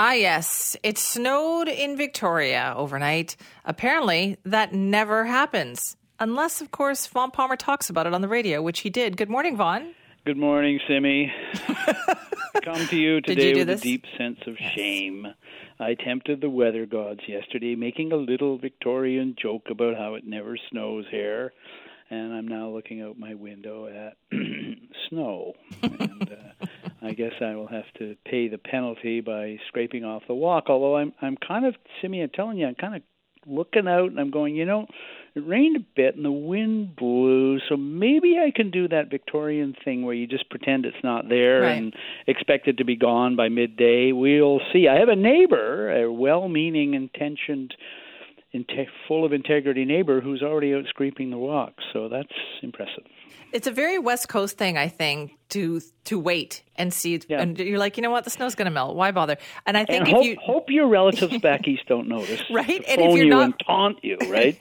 Ah, yes. It snowed in Victoria overnight. Apparently, that never happens. Unless, of course, Vaughn Palmer talks about it on the radio, which he did. Good morning, Vaughn. Good morning, Simi. Come to you today you with this? a deep sense of Yes. shame. I tempted the weather gods yesterday, making a little Victorian joke about how it never snows here, and I'm now looking out my window at snow. and uh, I guess I will have to pay the penalty by scraping off the walk. Although I'm I'm kind of Simi, I'm telling you, I'm kind of looking out and I'm going, you know, it rained a bit and the wind blew, so maybe I can do that Victorian thing where you just pretend it's not there Right. and expect it to be gone by midday. We'll see. I have a neighbor, a well-meaning, intentioned, inte- full of integrity neighbor who's already out scraping the walk, so that's impressive. It's a very West Coast thing, I think, to to wait and see. Yeah. And you're like, you know what? The snow's going to melt. Why bother? And I think And if hope, you. hope your relatives back east don't notice. Right, and if you're you not- and taunt you, right?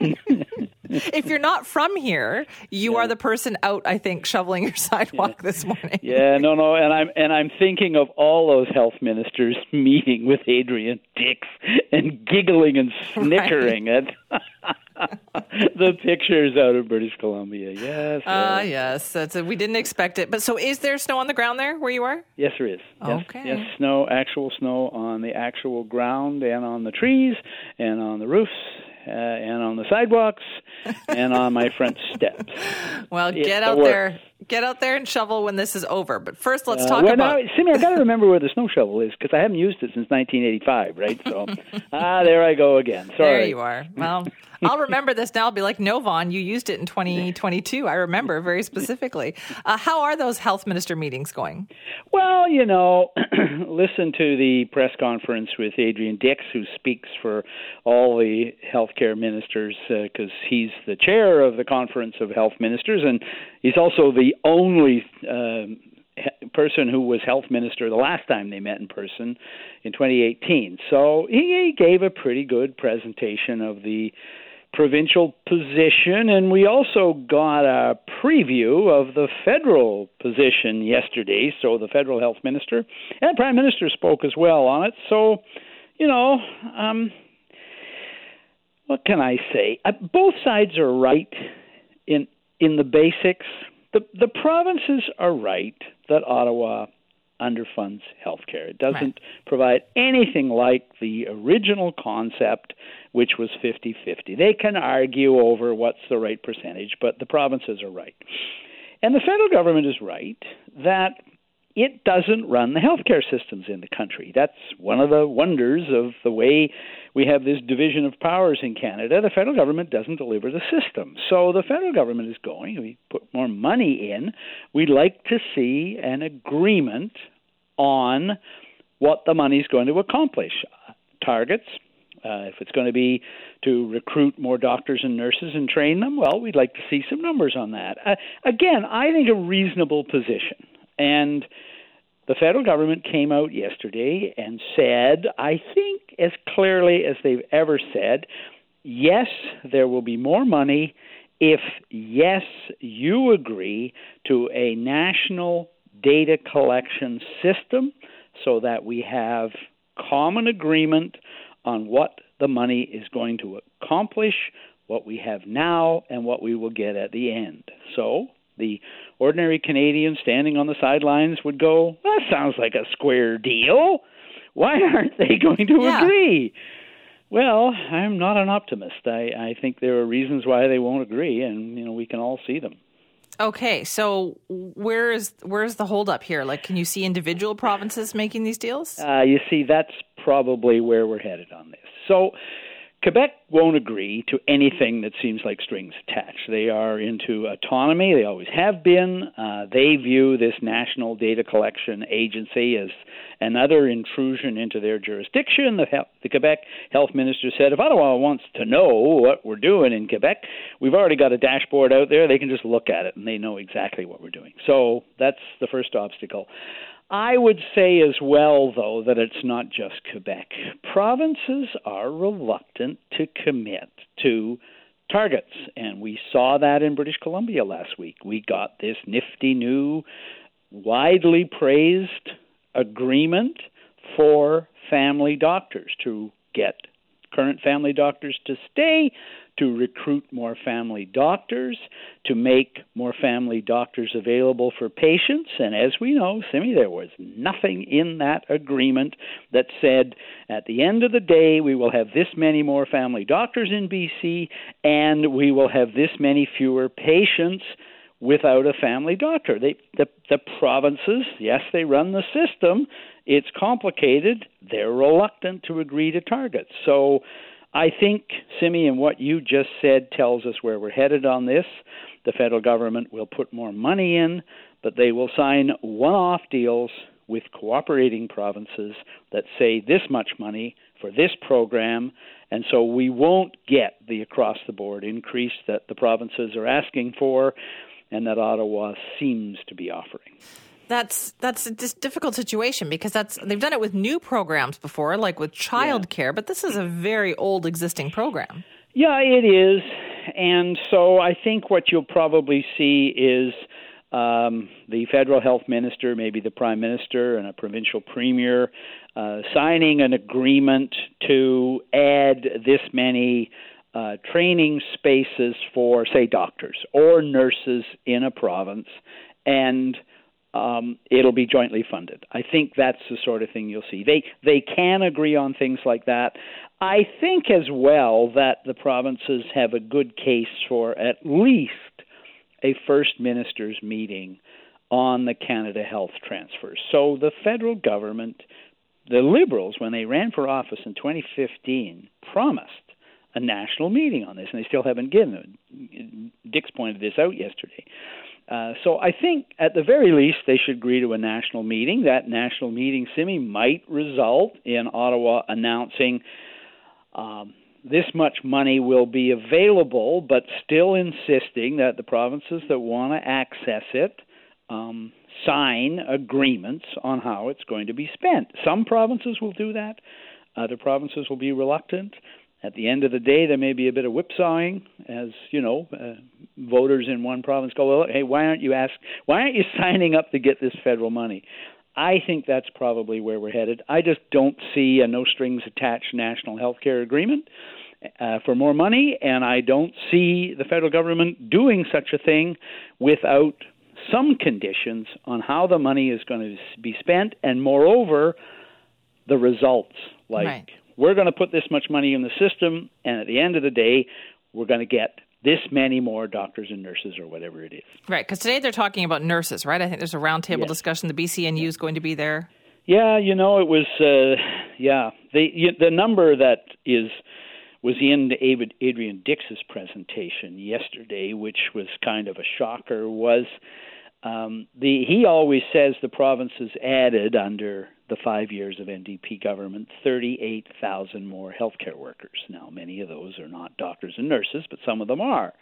if you're not from here, you are the person out, I think, shoveling your sidewalk this morning. Yeah, no, no, and I'm and I'm thinking of all those health ministers meeting with Adrian Dix and giggling and snickering at the pictures out of British Columbia. Yes, Ah, yes, yes. That's a, we didn't expect it. But so is there snow on the ground there where you are? yes, there is. Yes, Okay. yes, snow, actual snow on the actual ground and on the trees and on the roofs. Uh, and on the sidewalks and on my front steps. Well, It's get out works. there. Get out there and shovel when this is over. But first, let's Uh, talk well, about. now, Simi, I got to remember where the snow shovel is because I haven't used it since 1985, right? So, ah, there I go again. Sorry. There you are. Well, I'll remember this now. I'll be like, no, Vaughn, you used it in 2022. I remember very specifically. Uh, how are those health minister meetings going? Well, you know, listen to the press conference with Adrian Dix, who speaks for all the healthcare ministers because he's the chair of the Conference of Health Ministers, and he's also the only. Um, person who was health minister the last time they met in person in 2018. So he gave a pretty good presentation of the provincial position, and we also got a preview of the federal position yesterday. So the federal health minister and the prime minister spoke as well on it. So, you know, um, what can I say? Uh, both sides are right in the basics. The the provinces are right that Ottawa underfunds healthcare. It doesn't provide anything like the original concept, which was 50 50. They can argue over what's the right percentage, but the provinces are right. And the federal government is right that it doesn't run the healthcare systems in the country. That's one of the wonders of the way we have this division of powers in Canada. The federal government doesn't deliver the system. So the federal government is going, we put more money in. We'd like to see an agreement on what the money's going to accomplish. Targets, uh, if it's going to be to recruit more doctors and nurses and train them, well, we'd like to see some numbers on that. Uh, again, I think a reasonable position. And the federal government came out yesterday and said, I think as clearly as they've ever said, yes, there will be more money if, yes, you agree to a national data collection system so that we have common agreement on what the money is going to accomplish, what we have now, and what we will get at the end. So the ordinary Canadian standing on the sidelines would go, That sounds like a square deal. Why aren't they going to Yeah. agree? Well, I'm not an optimist. I, I think there are reasons why they won't agree, and you know we can all see them. Okay, so where is where's the holdup here? Like, can you see individual provinces making these deals? Uh, you see, that's probably where we're headed on this. So, Quebec won't agree to anything that seems like strings attached. They are into autonomy, they always have been. Uh, they view this National Data Collection Agency as another intrusion into their jurisdiction. The, the Quebec health minister said if Ottawa wants to know what we're doing in Quebec, we've already got a dashboard out there. They can just look at it and they know exactly what we're doing. So, that's the first obstacle. I would say as well, though, that it's not just Quebec. Provinces are reluctant to commit to targets, and we saw that in British Columbia last week. We got this nifty new, widely praised agreement for family doctors to get current family doctors to stay, to recruit more family doctors, to make more family doctors available for patients. And as we know, Simi, there was nothing in that agreement that said at the end of the day we will have this many more family doctors in BC and we will have this many fewer patients without a family doctor. They, the, the provinces, yes, they run the system. It's complicated. They're reluctant to agree to targets. So I think, Simi, and what you just said tells us where we're headed on this. The federal government will put more money in, but they will sign one off deals with cooperating provinces that say this much money for this program, and so we won't get the across the board increase that the provinces are asking for and that Ottawa seems to be offering. That's that's a difficult situation because that's they've done it with new programs before, like with childcare, yeah. but this is a very old existing program. Yeah, it is, and so I think what you'll probably see is um, the federal health minister, maybe the prime minister, and a provincial premier uh, signing an agreement to add this many. Uh, training spaces for, say, doctors or nurses in a province, and um, it'll be jointly funded. I think that's the sort of thing you'll see. They they can agree on things like that. I think as well that the provinces have a good case for at least a first ministers meeting on the Canada Health transfers. So the federal government, the Liberals, when they ran for office in 2015, promised a national meeting on this, and they still haven't given it. Dix pointed this out yesterday. Uh, so I think at the very least they should agree to a national meeting. That national meeting, Simi, might result in Ottawa announcing um, this much money will be available, but still insisting that the provinces that want to access it um, sign agreements on how it's going to be spent. Some provinces will do that. Other provinces will be reluctant. At the end of the day, there may be a bit of whipsawing, as you know, uh, voters in one province go, "Well, hey, why aren't you ask? Why aren't you signing up to get this federal money?" I think that's probably where we're headed. I just don't see a no strings attached national health care agreement uh, for more money, and I don't see the federal government doing such a thing without some conditions on how the money is going to be spent, and moreover, the results. Like right we're going to put this much money in the system, and at the end of the day, we're going to get this many more doctors and nurses or whatever it is. Right, because today they're talking about nurses, right? I think there's a roundtable yes. discussion. The BCNU is going to be there. Yeah, you know, it was, uh, yeah, the the number that is was in Adrian Dix's presentation yesterday, which was kind of a shocker, was um, the he always says the provinces added under the five years of NDP government 38,000 more healthcare workers. Now, many of those are not doctors and nurses, but some of them are.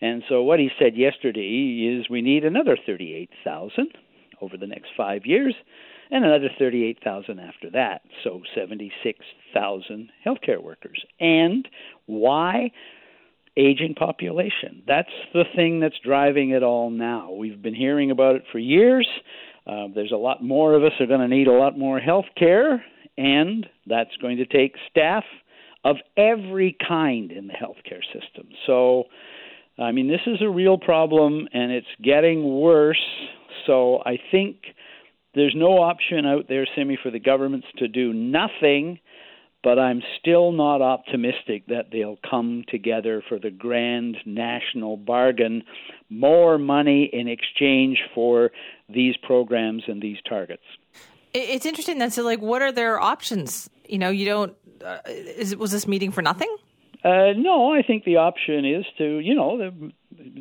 And so, what he said yesterday is we need another 38,000 over the next five years, and another 38,000 after that. So, 76,000 healthcare workers. And why? aging population. That's the thing that's driving it all now. We've been hearing about it for years. Uh, there's a lot more of us are going to need a lot more health care, and that's going to take staff of every kind in the healthcare system. So, I mean, this is a real problem, and it's getting worse. So, I think there's no option out there, Simi, for the governments to do nothing but I'm still not optimistic that they'll come together for the grand national bargain, more money in exchange for these programs and these targets. It's interesting then. So, like, what are their options? You know, you don't. Uh, is was this meeting for nothing? Uh, no, I think the option is to, you know, the,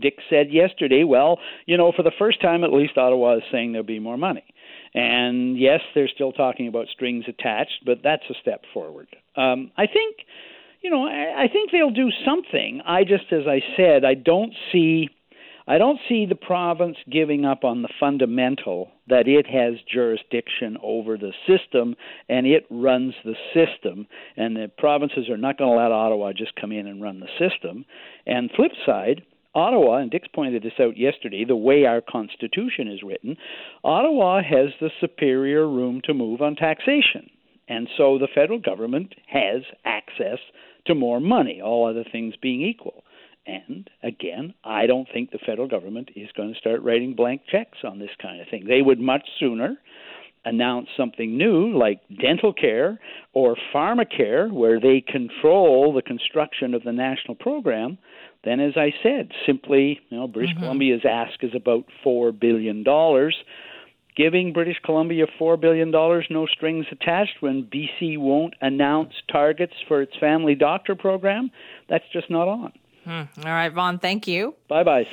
Dix said yesterday. Well, you know, for the first time, at least Ottawa is saying there'll be more money. And yes, they're still talking about strings attached, but that's a step forward. Um, I think, you know, I, I think they'll do something. I just, as I said, I don't see. I don't see the province giving up on the fundamental that it has jurisdiction over the system and it runs the system, and the provinces are not going to let Ottawa just come in and run the system. And flip side, Ottawa, and Dix pointed this out yesterday, the way our Constitution is written, Ottawa has the superior room to move on taxation. And so the federal government has access to more money, all other things being equal. And again, I don't think the federal government is going to start writing blank checks on this kind of thing. They would much sooner announce something new like dental care or pharmacare, where they control the construction of the national program, then, as I said, simply, you know, British mm-hmm. Columbia's ask is about $4 billion. Giving British Columbia $4 billion, no strings attached, when BC won't announce targets for its family doctor program, that's just not on. Hmm. All right, Vaughn, thank you. Bye bye.